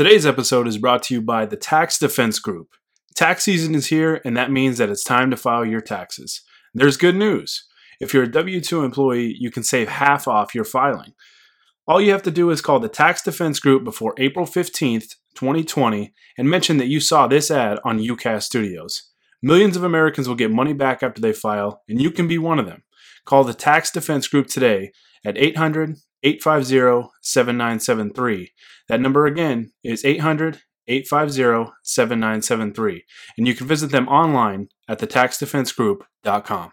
Today's episode is brought to you by the Tax Defense Group. Tax season is here, and that means that it's time to file your taxes. There's good news. If you're a W 2 employee, you can save half off your filing. All you have to do is call the Tax Defense Group before April 15th, 2020, and mention that you saw this ad on UCAS Studios. Millions of Americans will get money back after they file, and you can be one of them. Call the Tax Defense Group today at 800 850 7973. That number again is 800 850 7973. And you can visit them online at thetaxdefensegroup.com.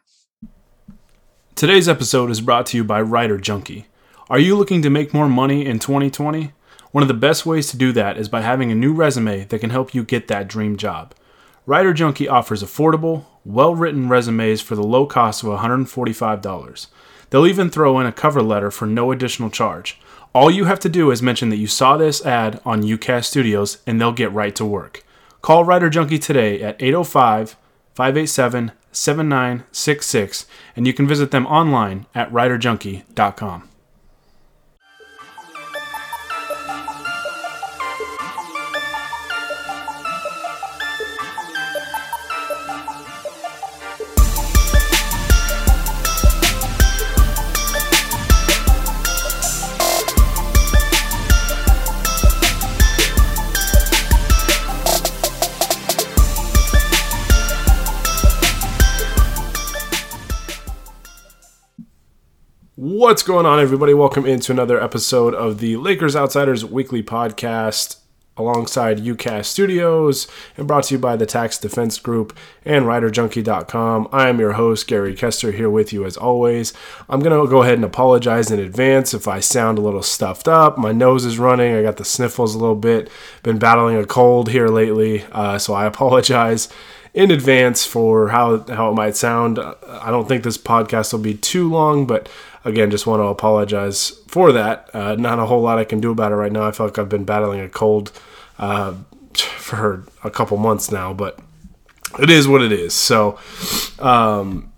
Today's episode is brought to you by Writer Junkie. Are you looking to make more money in 2020? One of the best ways to do that is by having a new resume that can help you get that dream job. Writer Junkie offers affordable, well written resumes for the low cost of $145. They'll even throw in a cover letter for no additional charge. All you have to do is mention that you saw this ad on UCAS Studios and they'll get right to work. Call Writer Junkie today at 805 587 7966 and you can visit them online at writerjunkie.com. What's going on, everybody? Welcome into another episode of the Lakers Outsiders Weekly Podcast alongside UCAS Studios and brought to you by the Tax Defense Group and WriterJunkie.com. I am your host, Gary Kester, here with you as always. I'm going to go ahead and apologize in advance if I sound a little stuffed up. My nose is running. I got the sniffles a little bit. Been battling a cold here lately, uh, so I apologize in advance for how how it might sound. I don't think this podcast will be too long, but again, just want to apologize for that. Uh, not a whole lot I can do about it right now. I feel like I've been battling a cold uh, for a couple months now, but it is what it is. So, um,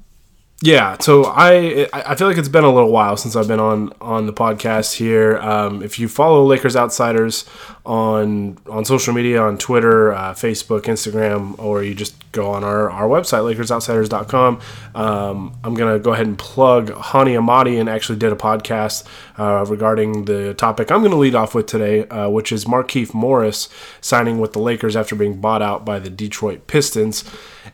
yeah, so I I feel like it's been a little while since I've been on on the podcast here. Um, if you follow Lakers Outsiders on on social media, on Twitter, uh, Facebook, Instagram, or you just go on our, our website, LakersOutsiders.com, um, I'm gonna go ahead and plug Hani Amadi and actually did a podcast uh, regarding the topic I'm gonna lead off with today, uh, which is Markieff Morris signing with the Lakers after being bought out by the Detroit Pistons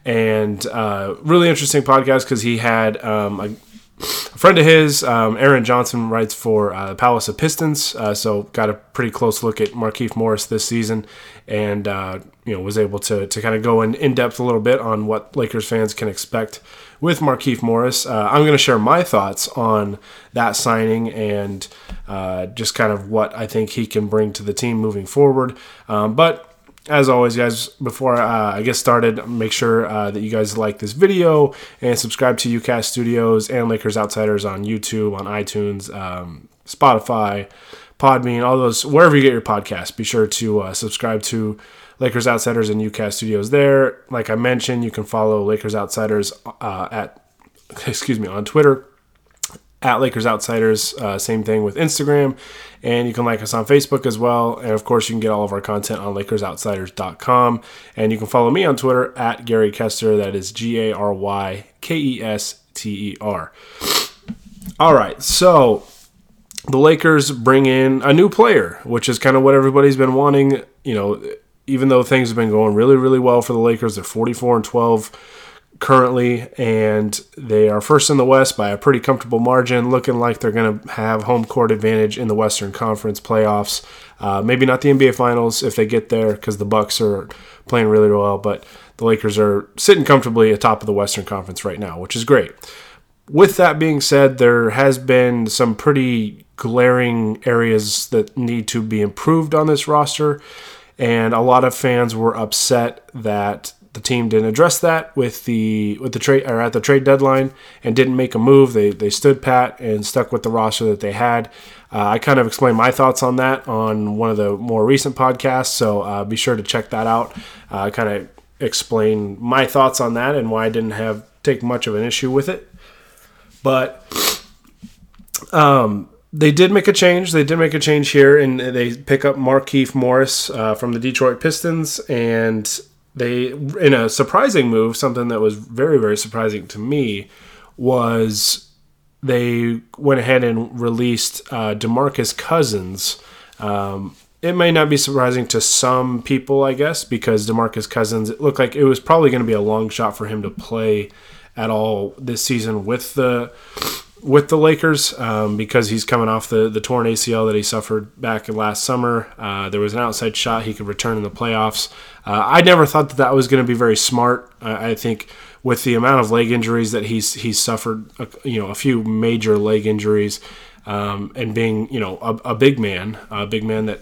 and uh, really interesting podcast because he had um, a, a, friend of his, um, Aaron Johnson, writes for uh, Palace of Pistons, uh, so got a pretty close look at Markieff Morris this season, and uh, you know was able to to kind of go in in depth a little bit on what Lakers fans can expect with Markieff Morris. Uh, I'm going to share my thoughts on that signing and uh, just kind of what I think he can bring to the team moving forward, um, but as always, guys, before uh, I get started, make sure uh, that you guys like this video and subscribe to UCast Studios and Lakers Outsiders on YouTube, on iTunes, um, Spotify, Podbean, all those, wherever you get your podcast. Be sure to uh, subscribe to Lakers Outsiders and UCast Studios there. Like I mentioned, you can follow Lakers Outsiders uh, at, excuse me, on Twitter at Lakers Outsiders. Uh, same thing with Instagram. And you can like us on Facebook as well. And of course, you can get all of our content on LakersOutsiders.com. And you can follow me on Twitter at Gary Kester. That is G A R Y K E S T E R. All right. So the Lakers bring in a new player, which is kind of what everybody's been wanting. You know, even though things have been going really, really well for the Lakers, they're 44 and 12 currently, and they are first in the West by a pretty comfortable margin, looking like they're going to have home court advantage in the Western Conference playoffs. Uh, maybe not the NBA Finals if they get there because the Bucks are playing really well, but the Lakers are sitting comfortably atop of the Western Conference right now, which is great. With that being said, there has been some pretty glaring areas that need to be improved on this roster, and a lot of fans were upset that the team didn't address that with the with the trade or at the trade deadline and didn't make a move. They they stood pat and stuck with the roster that they had. Uh, I kind of explained my thoughts on that on one of the more recent podcasts, so uh, be sure to check that out. Uh, kind of explain my thoughts on that and why I didn't have take much of an issue with it. But um, they did make a change. They did make a change here, and they pick up Markieff Morris uh, from the Detroit Pistons, and they, in a surprising move, something that was very, very surprising to me, was they went ahead and released uh, DeMarcus Cousins. Um, it may not be surprising to some people, I guess, because DeMarcus Cousins, it looked like it was probably going to be a long shot for him to play at all this season with the with the Lakers um, because he's coming off the, the torn ACL that he suffered back last summer. Uh, there was an outside shot he could return in the playoffs. Uh, I never thought that that was going to be very smart. I think with the amount of leg injuries that he's he's suffered, uh, you know, a few major leg injuries, um, and being you know a, a, big man, a big man that.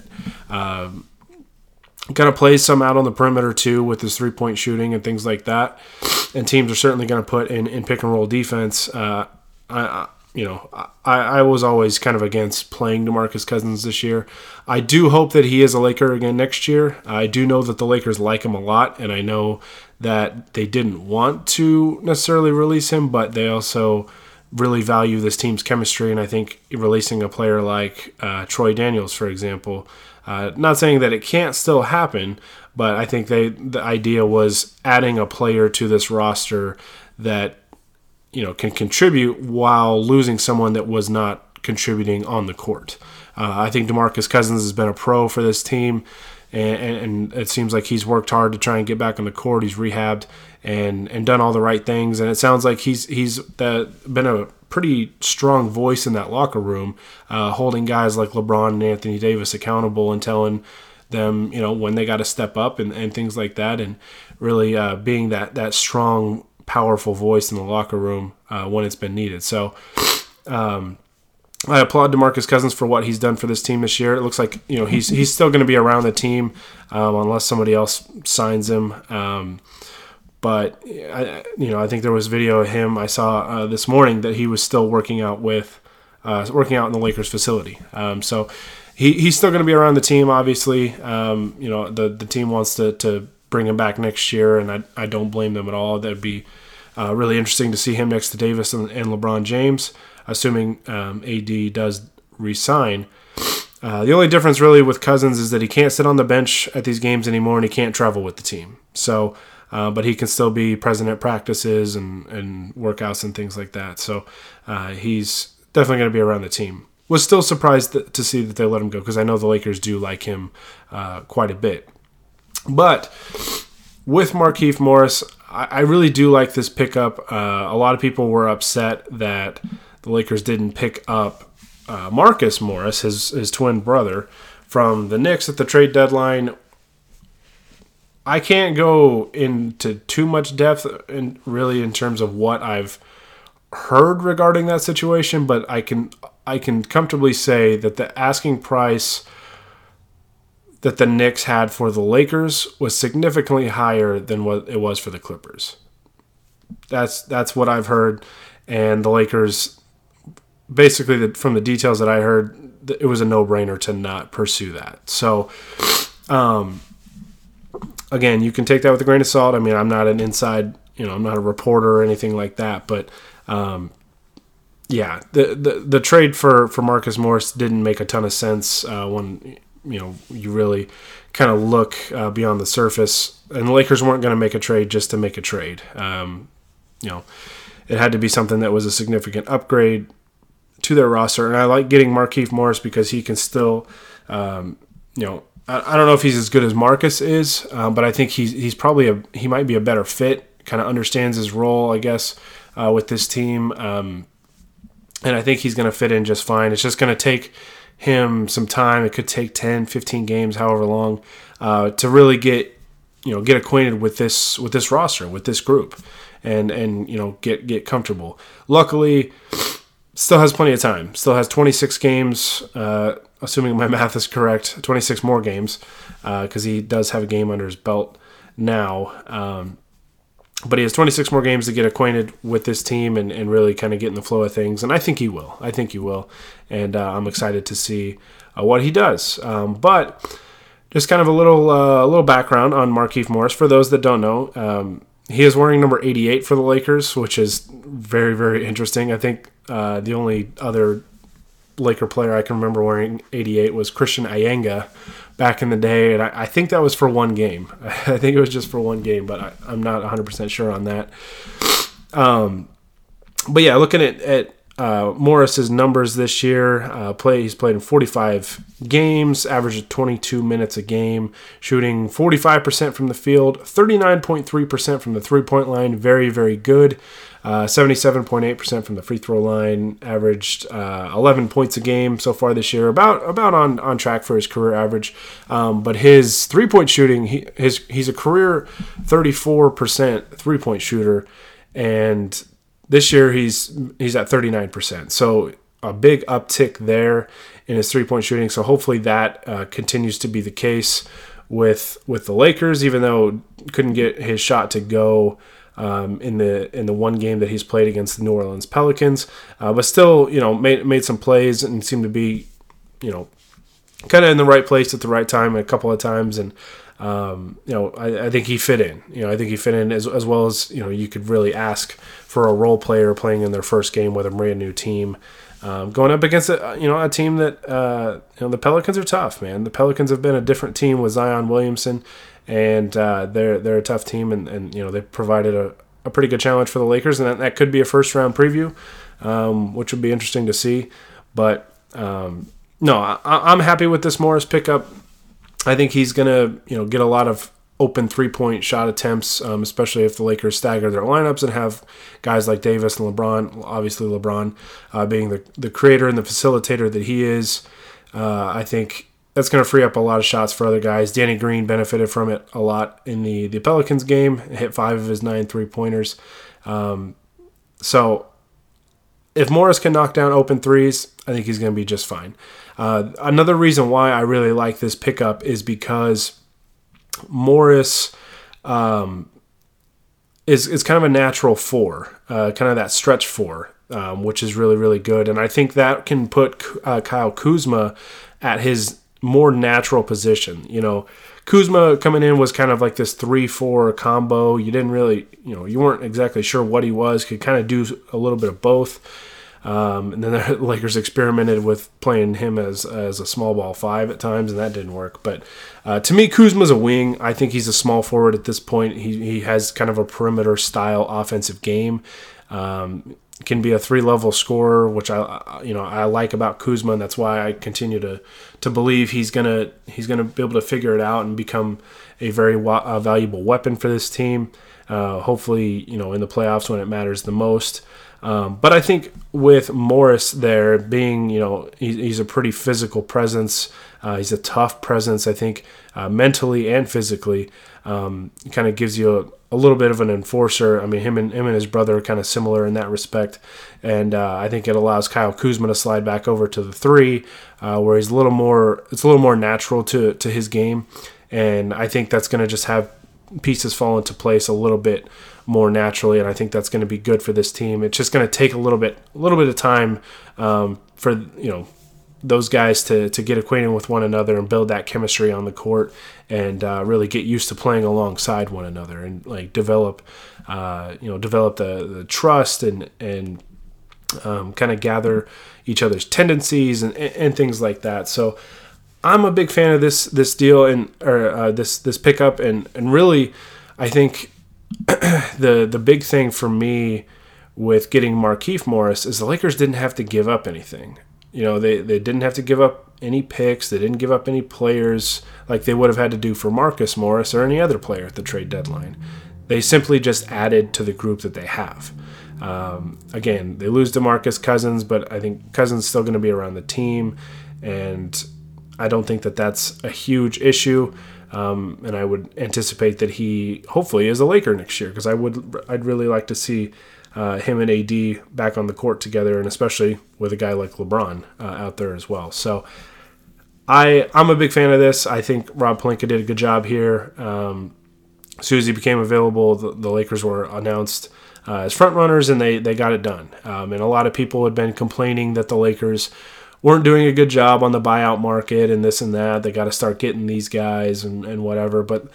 Um, kind of plays some out on the perimeter too with his three point shooting and things like that. And teams are certainly going to put in, in pick and roll defense. Uh, I, you know, I, I was always kind of against playing DeMarcus Cousins this year. I do hope that he is a Laker again next year. I do know that the Lakers like him a lot, and I know that they didn't want to necessarily release him, but they also really value this team's chemistry. And I think releasing a player like uh, Troy Daniels, for example, uh, not saying that it can't still happen, but I think they the idea was adding a player to this roster that you know can contribute while losing someone that was not contributing on the court. Uh, I think DeMarcus Cousins has been a pro for this team, and, and, it seems like he's worked hard to try and get back on the court. He's rehabbed and and done all the right things, and it sounds like he's he's uh, been a pretty strong voice in that locker room, uh, holding guys like LeBron and Anthony Davis accountable and telling them, you know, when they got to step up and, and things like that, and really uh, being that that strong powerful voice in the locker room uh, when it's been needed. So um, I applaud DeMarcus Cousins for what he's done for this team this year. It looks like you know he's he's still going to be around the team um, unless somebody else signs him. Um, but I, you know, I think there was video of him I saw uh, this morning that he was still working out with, uh, working out in the Lakers facility. Um, so he, he's still going to be around the team. Obviously, um, you know, the the team wants to to bring him back next year, and I, I don't blame them at all. That'd be uh, really interesting to see him next to Davis and, and LeBron James, assuming um, AD does resign. Uh, the only difference really with Cousins is that he can't sit on the bench at these games anymore, and he can't travel with the team. So, uh, but he can still be present at practices and, and workouts and things like that. So, uh, he's definitely going to be around the team. Was still surprised to see that they let him go because I know the Lakers do like him uh, quite a bit. But with Markieff Morris, I, I really do like this pickup. Uh, a lot of people were upset that the Lakers didn't pick up uh, Marcus Morris, his his twin brother, from the Knicks at the trade deadline. I can't go into too much depth in really in terms of what I've heard regarding that situation, but I can I can comfortably say that the asking price that the Knicks had for the Lakers was significantly higher than what it was for the Clippers. That's that's what I've heard, and the Lakers, basically, the, from the details that I heard, it was a no-brainer to not pursue that. So, um, again, you can take that with a grain of salt. I mean, I'm not an inside, you know, I'm not a reporter or anything like that, but um, yeah, the, the the trade for for Marcus Morris didn't make a ton of sense uh, when you know you really kind of look uh, beyond the surface. And the Lakers weren't going to make a trade just to make a trade. Um, you know, it had to be something that was a significant upgrade to their roster. And I like getting Markieff Morris because he can still, um, you know, I, don't know if he's as good as Marcus is, um, but I think he's he's probably a he might be a better fit. Kind of understands his role, I guess, uh, with this team. Um, and I think he's going to fit in just fine. It's just going to take him some time. It could take 10, 15 games, however long, uh, to really get you know get acquainted with this with this roster, with this group, and and you know get get comfortable. Luckily, still has plenty of time. Still has 26 games, uh, assuming my math is correct. 26 more games because uh, he does have a game under his belt now. Um, but he has 26 more games to get acquainted with this team and, and really kind of get in the flow of things. And I think he will. I think he will. And uh, I'm excited to see uh, what he does. Um, but just kind of a little uh, a little background on Markieff Morris for those that don't know. Um, he is wearing number 88 for the Lakers, which is very very interesting. I think uh, the only other Laker player I can remember wearing 88 was Christian Eyenga back in the day, and I, I, think that was for one game. I think it was just for one game, but I, am not 100% sure on that. Um, but yeah, looking at, at uh, Morris's numbers this year, uh, play he's played in 45 games, averaged 22 minutes a game, shooting 45% from the field, 39.3% from the three-point line, very very good. Uh, 77.8% from the free throw line, averaged uh, 11 points a game so far this year, about about on, on track for his career average. Um, but his three point shooting, he, his he's a career 34% three point shooter, and this year he's he's at 39%. So a big uptick there in his three point shooting. So hopefully that uh, continues to be the case with with the Lakers, even though couldn't get his shot to go um, in the in the one game that he's played against the New Orleans Pelicans, uh, but still, you know, made made some plays and seemed to be, you know, kind of in the right place at the right time a couple of times, and um, you know, I, I, think he fit in. You know, I think he fit in as, as well as you know you could really ask for a role player playing in their first game with a brand new team. Um, going up against a you know a team that uh, you know the Pelicans are tough, man. The Pelicans have been a different team with Zion Williamson and uh, they're they're a tough team, and, and you know they provided a, a pretty good challenge for the Lakers, and that, that could be a first round preview, um, which would be interesting to see. But um, no, I, am happy with this Morris pickup. I think he's gonna you know get a lot of open three point shot attempts, um, especially if the Lakers stagger their lineups and have guys like Davis and LeBron. Obviously, LeBron uh, being the the creator and the facilitator that he is. Uh, I think that's going to free up a lot of shots for other guys. Danny Green benefited from it a lot in the, the Pelicans game, hit five of his nine three pointers. Um, so if Morris can knock down open threes, I think he's going to be just fine. Uh, another reason why I really like this pickup is because Morris um, is is kind of a natural four, uh, kind of that stretch four, um, which is really really good, and I think that can put uh, Kyle Kuzma at his more natural position. You know, Kuzma coming in was kind of like this three-four combo. You didn't really, you know, you weren't exactly sure what he was. Could kind of do a little bit of both. Um, and then the Lakers experimented with playing him as as a small ball five at times, and that didn't work. But uh, to me, Kuzma's a wing. I think he's a small forward at this point. He he has kind of a perimeter style offensive game. Um, can be a three level scorer, which I you know I like about Kuzma, and that's why I continue to to believe he's gonna he's gonna be able to figure it out and become a very wa- valuable weapon for this team. Uh, hopefully, you know in the playoffs when it matters the most. Um, but I think with Morris there being, you know, he, he's a pretty physical presence. Uh, he's a tough presence, I think, uh, mentally and physically. Um, kind of gives you a, a, little bit of an enforcer. I mean, him and him and his brother are kind of similar in that respect, and uh, I think it allows Kyle Kuzma to slide back over to the three, uh, where he's a little more. It's a little more natural to to his game, and I think that's going to just have pieces fall into place a little bit more naturally, and I think that's going to be good for this team. It's just going to take a little bit, a little bit of time um, for you know those guys to to get acquainted with one another and build that chemistry on the court, and uh, really get used to playing alongside one another and like develop, uh, you know, develop the, the trust and and um, kind of gather each other's tendencies and, and things like that. So. I'm a big fan of this this deal and or uh, this this pickup and and really I think the the big thing for me with getting Markieff Morris is the Lakers didn't have to give up anything. You know, they, they didn't have to give up any picks. They didn't give up any players like they would have had to do for Marcus Morris or any other player at the trade deadline. They simply just added to the group that they have. Um, again, they lose DeMarcus Cousins, but I think Cousins still going to be around the team, and I don't think that that's a huge issue. Um, and I would anticipate that he hopefully is a Laker next year because I would I'd really like to see uh, him and AD back on the court together, and especially with a guy like LeBron uh, out there as well. So I I'm a big fan of this. I think Rob Pelinka did a good job here. Um, as soon as he became available, the, the Lakers were announced uh, as front runners, and they they got it done. Um, and a lot of people had been complaining that the Lakers weren't doing a good job on the buyout market and this and that. They got to start getting these guys and, and whatever. But,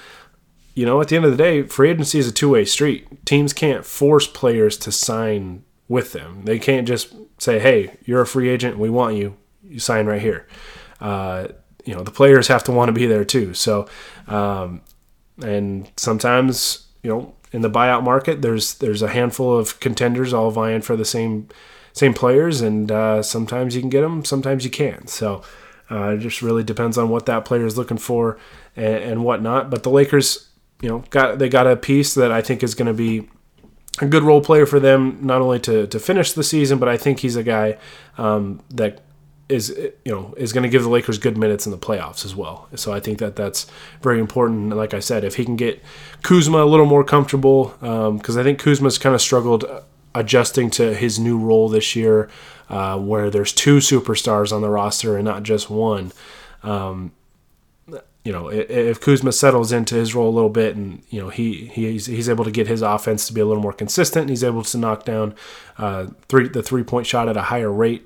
you know, at the end of the day, free agency is a two way street. Teams can't force players to sign with them. They can't just say, hey, you're a free agent. We want you. you sign right here. Uh, you know, the players have to want to be there too. So, um, and sometimes, you know, in the buyout market, there's there's a handful of contenders all vying for the same same players, and uh, sometimes you can get them, sometimes you can't. So uh, it just really depends on what that player is looking for and, and whatnot. But the Lakers, you know, got they got a piece that I think is going to be a good role player for them, not only to to finish the season, but I think he's a guy um, that is you know is going to give the Lakers good minutes in the playoffs as well. So I think that that's very important. Like I said, if he can get Kuzma a little more comfortable, because um, I think Kuzma's kind of struggled adjusting to his new role this year, uh, where there's two superstars on the roster and not just one. Um, you know, if Kuzma settles into his role a little bit, and you know he he's he's able to get his offense to be a little more consistent, he's able to knock down uh, three the three point shot at a higher rate.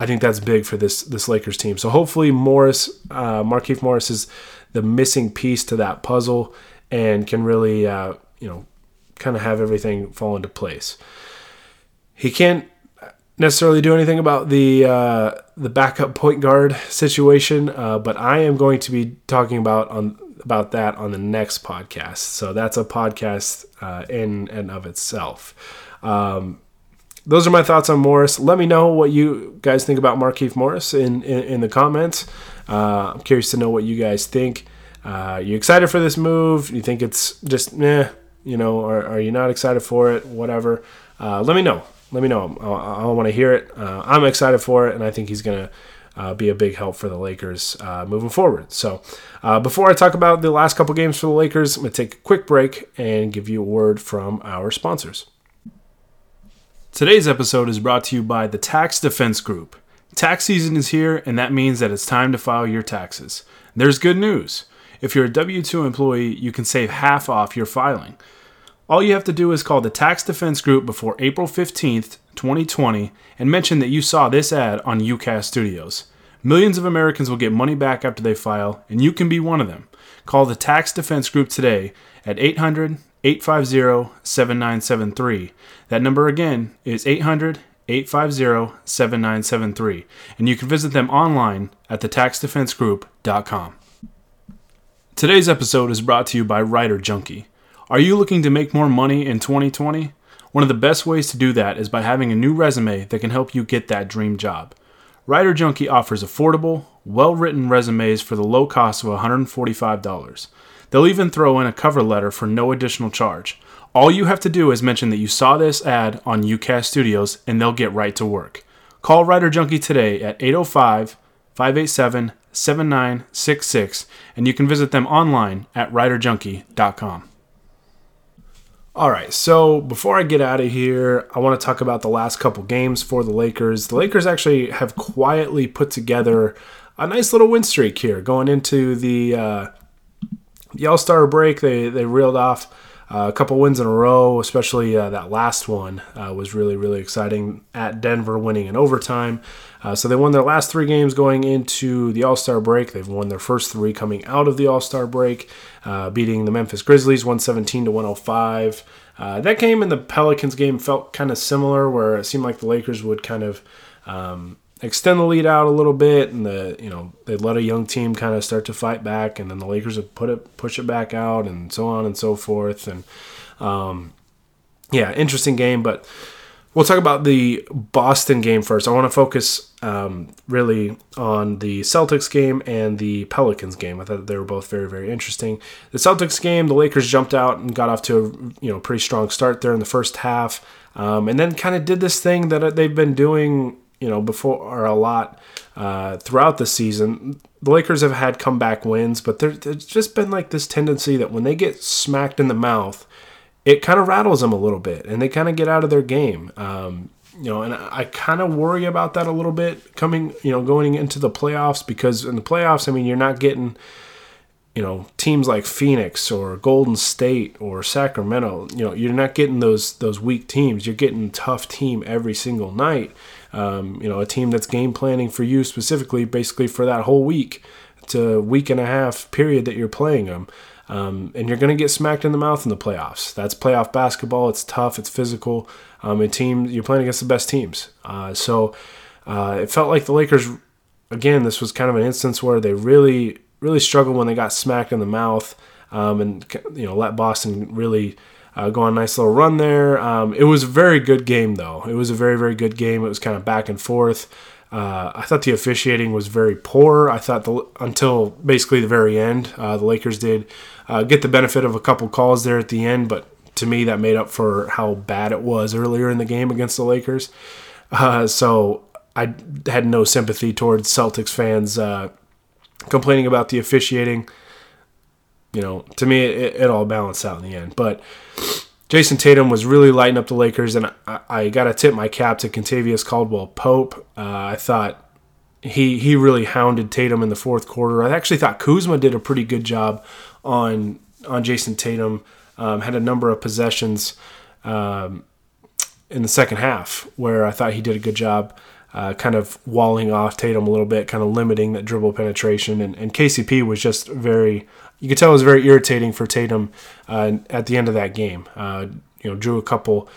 I think that's big for this this Lakers team. So hopefully Morris, uh, Markieff Morris is the missing piece to that puzzle and can really, uh, you know, kind of have everything fall into place. He can't necessarily do anything about the uh, the backup point guard situation, uh, but I am going to be talking about on about that on the next podcast. So that's a podcast uh, in and of itself. Um, those are my thoughts on Morris. Let me know what you guys think about Markieff Morris in, in, in the comments. Uh, I'm curious to know what you guys think. Uh, you excited for this move? You think it's just, eh, you know, or are you not excited for it? Whatever. Uh, let me know. Let me know. I, I want to hear it. Uh, I'm excited for it, and I think he's going to uh, be a big help for the Lakers uh, moving forward. So, uh, before I talk about the last couple games for the Lakers, I'm going to take a quick break and give you a word from our sponsors. Today's episode is brought to you by the Tax Defense Group. Tax season is here, and that means that it's time to file your taxes. There's good news. If you're a W 2 employee, you can save half off your filing. All you have to do is call the Tax Defense Group before April 15th, 2020, and mention that you saw this ad on UCAS Studios. Millions of Americans will get money back after they file, and you can be one of them. Call the Tax Defense Group today at 800 850 7973. That number again is 800 850 7973. And you can visit them online at thetaxdefensegroup.com. Today's episode is brought to you by Writer Junkie. Are you looking to make more money in 2020? One of the best ways to do that is by having a new resume that can help you get that dream job. Writer Junkie offers affordable, well written resumes for the low cost of $145. They'll even throw in a cover letter for no additional charge. All you have to do is mention that you saw this ad on UCAS Studios and they'll get right to work. Call Writer Junkie today at 805 587 7966 and you can visit them online at writerjunkie.com. All right, so before I get out of here, I want to talk about the last couple games for the Lakers. The Lakers actually have quietly put together a nice little win streak here going into the uh, the All Star break, they they reeled off uh, a couple wins in a row, especially uh, that last one uh, was really, really exciting at Denver, winning in overtime. Uh, so they won their last three games going into the All Star break. They've won their first three coming out of the All Star break, uh, beating the Memphis Grizzlies 117 to 105. Uh, that game and the Pelicans game felt kind of similar, where it seemed like the Lakers would kind of um, extend the lead out a little bit, and the you know they let a young team kind of start to fight back, and then the Lakers would put it push it back out, and so on and so forth, and um, yeah, interesting game. But we'll talk about the Boston game first. I want to focus um, really on the Celtics game and the Pelicans game. I thought they were both very very interesting. The Celtics game, the Lakers jumped out and got off to a you know pretty strong start there in the first half. Um, and then kind of did this thing that they've been doing you know, before or a lot uh, throughout the season. The Lakers have had comeback wins, but there, there's just been like this tendency that when they get smacked in the mouth, it kind of rattles them a little bit, and they kind of get out of their game. Um, you know, and I, kind of worry about that a little bit coming, you know, going into the playoffs because in the playoffs, I mean, you're not getting you know teams like Phoenix or Golden State or Sacramento, you know, you're not getting those those weak teams. You're getting tough team every single night. Um, you know, a team that's game planning for you specifically, basically for that whole week. to week and a half period that you're playing them. Um, and you're going to get smacked in the mouth in the playoffs. That's playoff basketball. It's tough. It's physical. Um, team, you're playing against the best teams. Uh, so uh, it felt like the Lakers again, this was kind of an instance where they really, really struggled when they got smacked in the mouth um, and, you know, let Boston really uh, go on a nice little run there. Um, it was a very good game, though. It was a very, very good game. It was kind of back and forth. Uh, I thought the officiating was very poor. I thought the, until basically the very end, uh, the Lakers did uh, get the benefit of a couple calls there at the end, but to me that made up for how bad it was earlier in the game against the Lakers. Uh, so I had no sympathy towards Celtics fans uh, complaining about the officiating. You know, to me it, it all balanced out in the end, but. Jayson Tatum was really lighting up the Lakers, and I, I got to tip my cap to Kentavious Caldwell Pope. Uh, I thought he he really hounded Tatum in the fourth quarter. I actually thought Kuzma did a pretty good job on on Jayson Tatum. Um, had a number of possessions um, in the second half where I thought he did a good job. Uh, kind of walling off Tatum a little bit, kind of limiting that dribble penetration. And, and KCP was just very you could tell it was very irritating for Tatum uh, at the end of that game. Uh, you know, drew a couple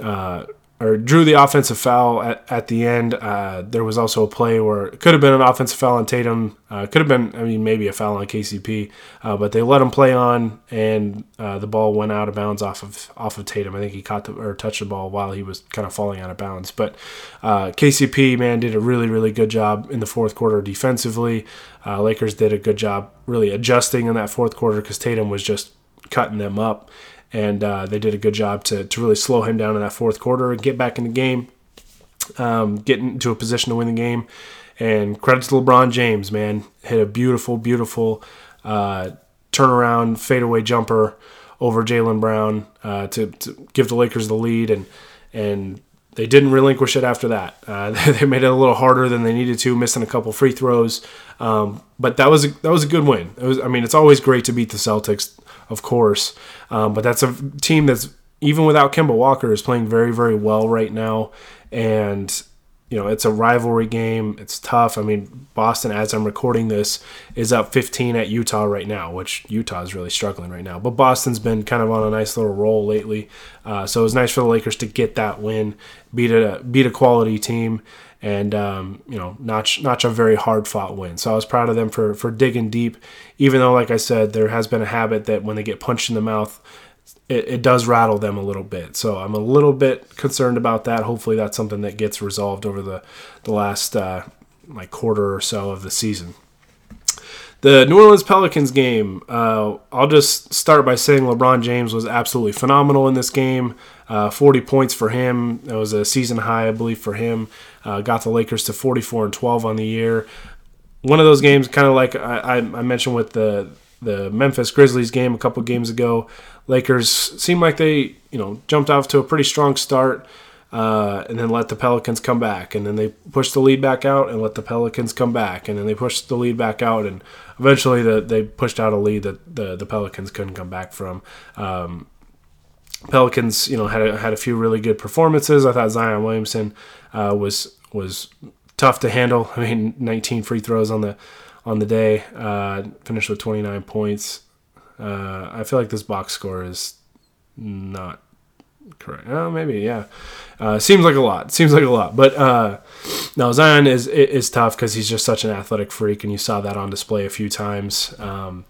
uh, or drew the offensive foul at, at the end. Uh, there was also a play where it could have been an offensive foul on Tatum. Uh, could have been, I mean, maybe a foul on KCP, uh, but they let him play on, and uh, the ball went out of bounds off of off of Tatum. I think he caught the, or touched the ball while he was kind of falling out of bounds. But uh, KCP, man, did a really really good job in the fourth quarter defensively. Uh, Lakers did a good job really adjusting in that fourth quarter because Tatum was just cutting them up and uh, they did a good job to, to really slow him down in that fourth quarter and get back in the game, um, get into a position to win the game. And credit to LeBron James, man, hit a beautiful, beautiful uh, turnaround fadeaway jumper over Jaylen Brown uh, to, to, give the Lakers the lead, and and they didn't relinquish it after that. Uh, they made it a little harder than they needed to, missing a couple free throws. Um, but that was a, that was a good win. Was, I mean, it's always great to beat the Celtics of course. Um, but that's a team that's even without Kemba Walker is playing very very well right now, and you know it's a rivalry game. It's tough. I mean, Boston, as I'm recording this, is up 15 at Utah right now, which Utah is really struggling right now. But Boston's been kind of on a nice little roll lately, uh, so it was nice for the Lakers to get that win, beat a beat a quality team and um, you know notch notch a very hard fought win. So I was proud of them for for digging deep, even though like I said there has been a habit that when they get punched in the mouth. It, it does rattle them a little bit, so I'm a little bit concerned about that. Hopefully, that's something that gets resolved over the the last uh, like quarter or so of the season. The New Orleans Pelicans game, uh, I'll just start by saying LeBron James was absolutely phenomenal in this game. Uh, 40 points for him. It was a season high, I believe, for him. Uh, got the Lakers to 44 and 12 on the year. One of those games, kind of like I, I, mentioned with the the Memphis Grizzlies game a couple games ago. Lakers seemed like they, you know, jumped off to a pretty strong start. Uh, and then let the Pelicans come back, and then they push the lead back out, and let the Pelicans come back, and then they push the lead back out, and eventually the, they pushed out a lead that the, the Pelicans couldn't come back from. Um, Pelicans, you know, had a, had a few really good performances. I thought Zion Williamson uh, was was tough to handle. I mean, 19 free throws on the on the day, uh, finished with 29 points. Uh, I feel like this box score is not correct. Oh, maybe yeah. Uh, seems like a lot. Seems like a lot, but uh, no, Zion is is tough because he's just such an athletic freak, and you saw that on display a few times. Um,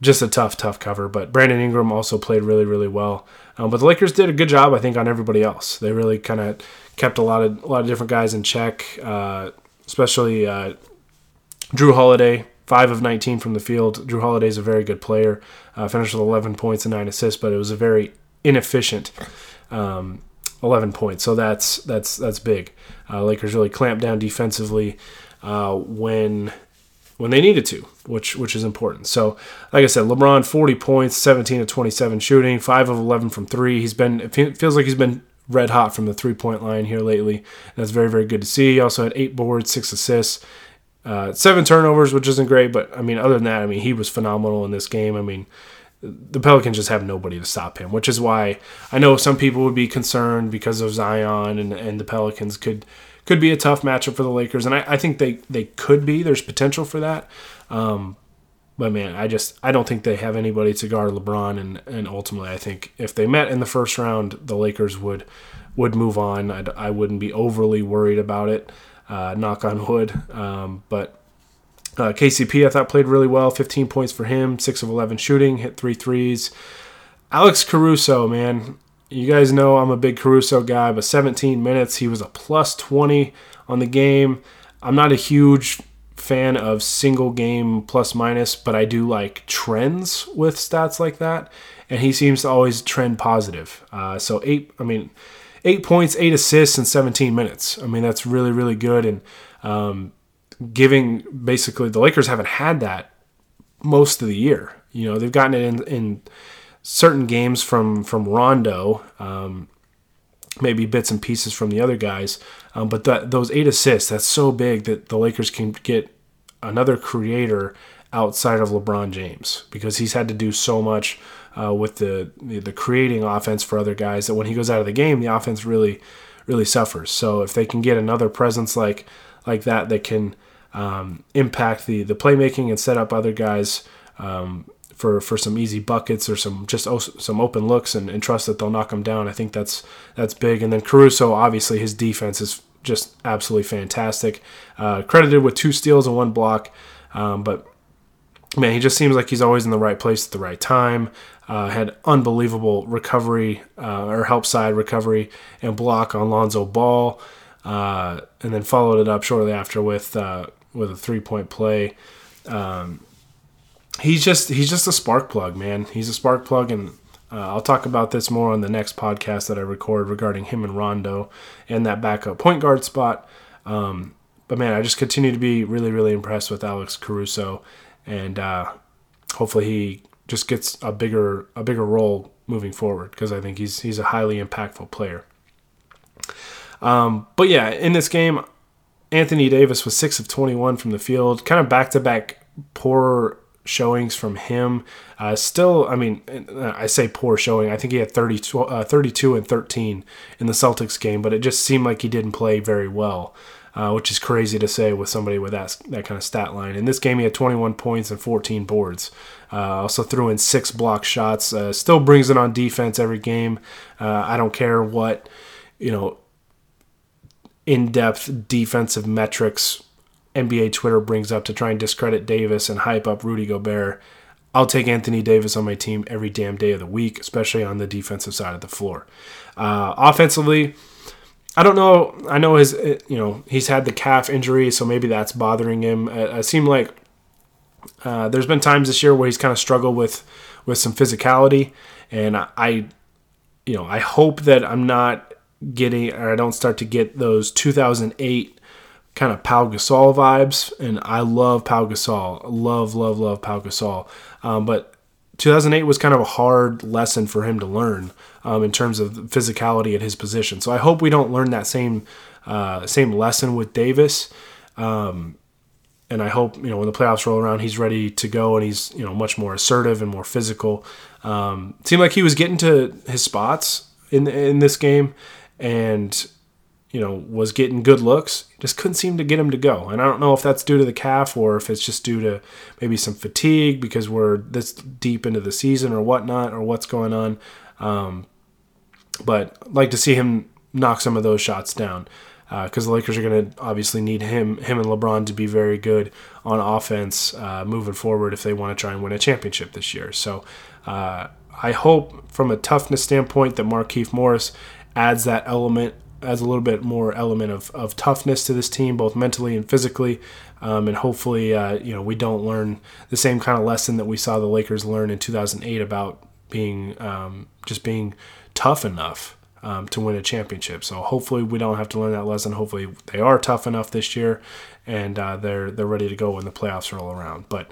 just a tough, tough cover. But Brandon Ingram also played really, really well. Um, but the Lakers did a good job, I think, on everybody else. They really kind of kept a lot of a lot of different guys in check, uh, especially uh, Jrue Holiday, five of 19 from the field. Jrue Holiday is a very good player. Uh, finished with 11 points and nine assists, but it was a very inefficient um, 11 points. So that's that's that's big. Uh, Lakers really clamped down defensively uh, when when they needed to, which which is important. So, like I said, LeBron 40 points, 17 to 27 shooting, 5 of 11 from 3. He's been it feels like he's been red hot from the three-point line here lately. That's very very good to see. He also had 8 boards, 6 assists, uh, 7 turnovers, which isn't great, but I mean other than that, I mean he was phenomenal in this game. I mean the Pelicans just have nobody to stop him, which is why I know some people would be concerned because of Zion and and the Pelicans could could be a tough matchup for the Lakers, and I, I think they they could be. There's potential for that. Um, but man, I just I don't think they have anybody to guard LeBron, and and ultimately I think if they met in the first round, the Lakers would would move on. I'd, I would not be overly worried about it. Uh, knock on wood. Um, but uh, KCP, I thought played really well. 15 points for him, six of 11 shooting, hit three threes. Alex Caruso, man, you guys know I'm a big Caruso guy, but 17 minutes, he was a plus 20 on the game. I'm not a huge fan of single game plus minus, but I do like trends with stats like that, and he seems to always trend positive. Uh, so eight, I mean, eight points, eight assists in 17 minutes. I mean, that's really really good, and um, giving basically the Lakers haven't had that most of the year. You know, they've gotten it in in certain games from from Rondo. Um, maybe bits and pieces from the other guys. Um, but that those eight assists, that's so big that the Lakers can get another creator outside of LeBron James because he's had to do so much uh, with the, the, creating offense for other guys that when he goes out of the game, the offense really really suffers. So if they can get another presence like like that that can um, impact the the playmaking and set up other guys. Um, for for some easy buckets or some just some open looks and, and trust that they'll knock them down. I think that's that's big. And then Caruso, obviously, his defense is just absolutely fantastic. Uh, credited with two steals and one block, um, but man, he just seems like he's always in the right place at the right time. Uh, had unbelievable recovery uh, or help side recovery and block on Lonzo Ball, uh, and then followed it up shortly after with uh, with a three point play. Um, he's just he's just a spark plug, man. He's a spark plug, and uh, I'll talk about this more on the next podcast that I record regarding him and Rondo and that backup point guard spot. Um, but man, I just continue to be really really impressed with Alex Caruso, and uh, hopefully he just gets a bigger a bigger role moving forward because I think he's he's a highly impactful player. Um, but yeah, in this game, Anthony Davis was six of twenty one from the field, kind of back to back poor showings from him. Uh, still, I mean, I say poor showing. I think he had 30, uh, 32 and 13 in the Celtics game, but it just seemed like he didn't play very well, uh, which is crazy to say with somebody with that, that kind of stat line. In this game, he had 21 points and 14 boards. Uh, also threw in six block shots. Uh, still brings it on defense every game. Uh, I don't care what, you know, in depth defensive metrics NBA Twitter brings up to try and discredit Davis and hype up Rudy Gobert. I'll take Anthony Davis on my team every damn day of the week, especially on the defensive side of the floor. Uh, offensively, I don't know. I know his, you know, he's had the calf injury, so maybe that's bothering him. It, it seemed like uh, there's been times this year where he's kind of struggled with with some physicality, and I, you know, I hope that I'm not getting or I don't start to get those 2008 kind of Pau Gasol vibes, and I love Pau Gasol. Love, love, love Pau Gasol. Um, but 2008 was kind of a hard lesson for him to learn um, in terms of physicality at his position. So I hope we don't learn that same uh, same lesson with Davis. Um, and I hope you know when the playoffs roll around, he's ready to go and he's you know much more assertive and more physical. Um, seemed like he was getting to his spots in in this game, and you know, was getting good looks, just couldn't seem to get him to go. And I don't know if that's due to the calf or if it's just due to maybe some fatigue because we're this deep into the season or whatnot or what's going on. Um, but like to see him knock some of those shots down because uh, the Lakers are going to obviously need him, him and LeBron to be very good on offense uh, moving forward if they want to try and win a championship this year. So uh, I hope, from a toughness standpoint, that Markieff Morris adds that element adds a little bit more element of, of toughness to this team, both mentally and physically. Um, and hopefully, uh, you know, we don't learn the same kind of lesson that we saw the Lakers learn in 2008 about being um, just being tough enough um, to win a championship. So hopefully, we don't have to learn that lesson. Hopefully, they are tough enough this year, and uh, they're they're ready to go when the playoffs roll around. But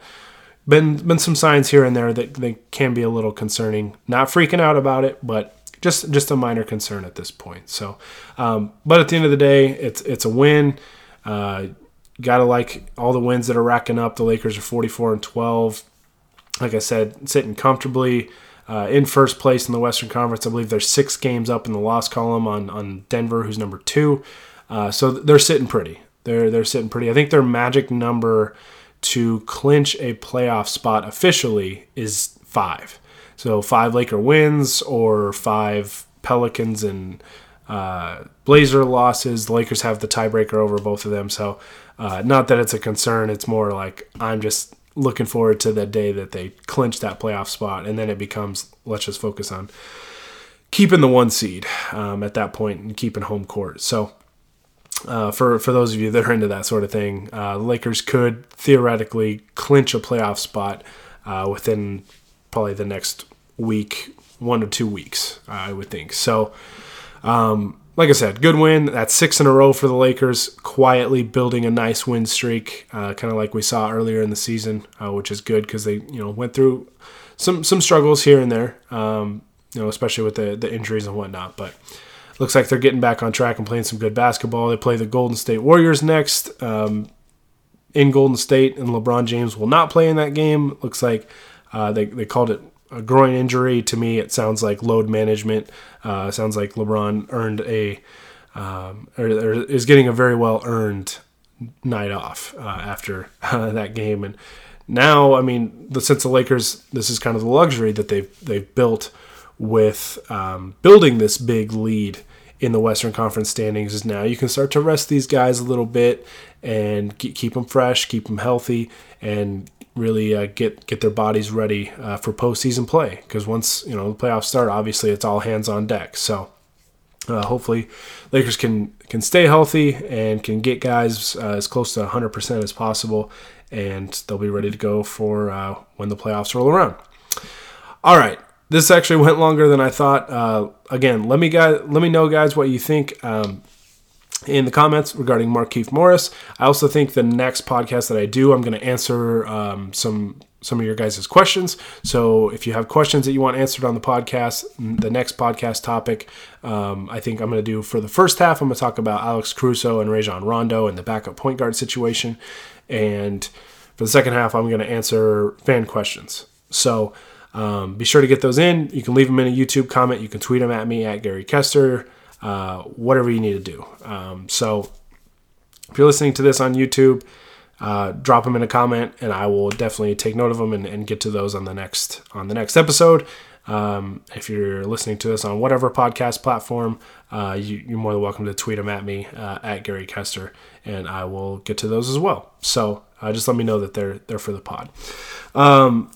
been been some signs here and there that they can be a little concerning. Not freaking out about it, but just just a minor concern at this point. So, um, but at the end of the day, it's it's a win. Uh, Got to like all the wins that are racking up. The Lakers are 44 and 12. Like I said, sitting comfortably uh, in first place in the Western Conference. I believe there's six games up in the loss column on on Denver, who's number two. Uh, so they're sitting pretty. They're they're sitting pretty. I think their magic number to clinch a playoff spot officially is five. So five Laker wins or five Pelicans and uh, Blazer losses. The Lakers have the tiebreaker over both of them. So, uh, not that it's a concern. It's more like I'm just looking forward to the day that they clinch that playoff spot, and then it becomes let's just focus on keeping the one seed um, at that point and keeping home court. So. Uh, for for those of you that are into that sort of thing, uh, the Lakers could theoretically clinch a playoff spot uh, within probably the next week, one or two weeks, I would think. So, um, like I said, good win. That's six in a row for the Lakers, quietly building a nice win streak, uh, kind of like we saw earlier in the season, uh, which is good because they you know went through some some struggles here and there, um, you know, especially with the the injuries and whatnot. But looks like they're getting back on track and playing some good basketball. They play the Golden State Warriors next um, in Golden State, and LeBron James will not play in that game. Looks like uh, they they called it a groin injury. To me, it sounds like load management. Uh, sounds like LeBron earned a um, or, or, is getting a very well earned night off uh, after uh, that game. And now, I mean, the, since the Lakers, this is kind of the luxury that they've they've built with um, building this big lead in the Western Conference standings. Is now you can start to rest these guys a little bit and keep them fresh, keep them healthy, and really uh, get get their bodies ready uh, for postseason play. Because once you know the playoffs start, obviously it's all hands on deck. So uh, hopefully, Lakers can can stay healthy and can get guys uh, as close to 100% as possible, and they'll be ready to go for uh, when the playoffs roll around. All right. This actually went longer than I thought. Uh, again, let me guys, let me know, guys, what you think. Um, in the comments regarding Markieff Morris. I also think the next podcast that I do, I'm going to answer um, some some of your guys' questions. So if you have questions that you want answered on the podcast, the next podcast topic, um, I think I'm going to do for the first half, I'm going to talk about Alex Caruso and Rajon Rondo and the backup point guard situation. And for the second half, I'm going to answer fan questions. So um, be sure to get those in. You can leave them in a YouTube comment. You can tweet them at me at Gary Kester. Uh, whatever you need to do. Um, so if you're listening to this on YouTube, uh, drop them in a comment, and I will definitely take note of them and, and get to those on the next on the next episode. Um, if you're listening to this on whatever podcast platform, uh, you, are more than welcome to tweet them at me uh, at Gary Kester, and I will get to those as well. So uh, just let me know that they're they're for the pod. Um,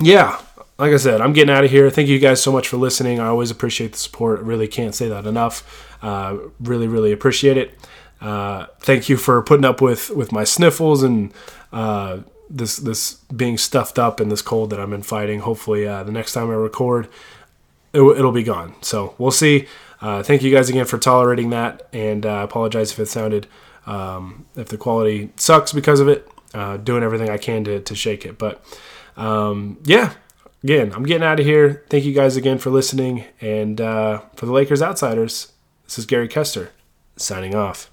yeah, like I said, I'm getting out of here. Thank you guys so much for listening. I always appreciate the support. really can't say that enough. Uh, really, really appreciate it. Uh, thank you for putting up with with my sniffles and uh, this this being stuffed up and this cold that I'm in fighting. Hopefully, uh, the next time I record, it, will be gone. So we'll see. Uh, thank you guys again for tolerating that, and I uh, apologize if it sounded um, if the quality sucks because of it. doing everything I can to to shake it, but um, yeah again, I'm getting out of here. Thank you guys again for listening. And uh, for the Lakers Outsiders, this is Gary Kester signing off.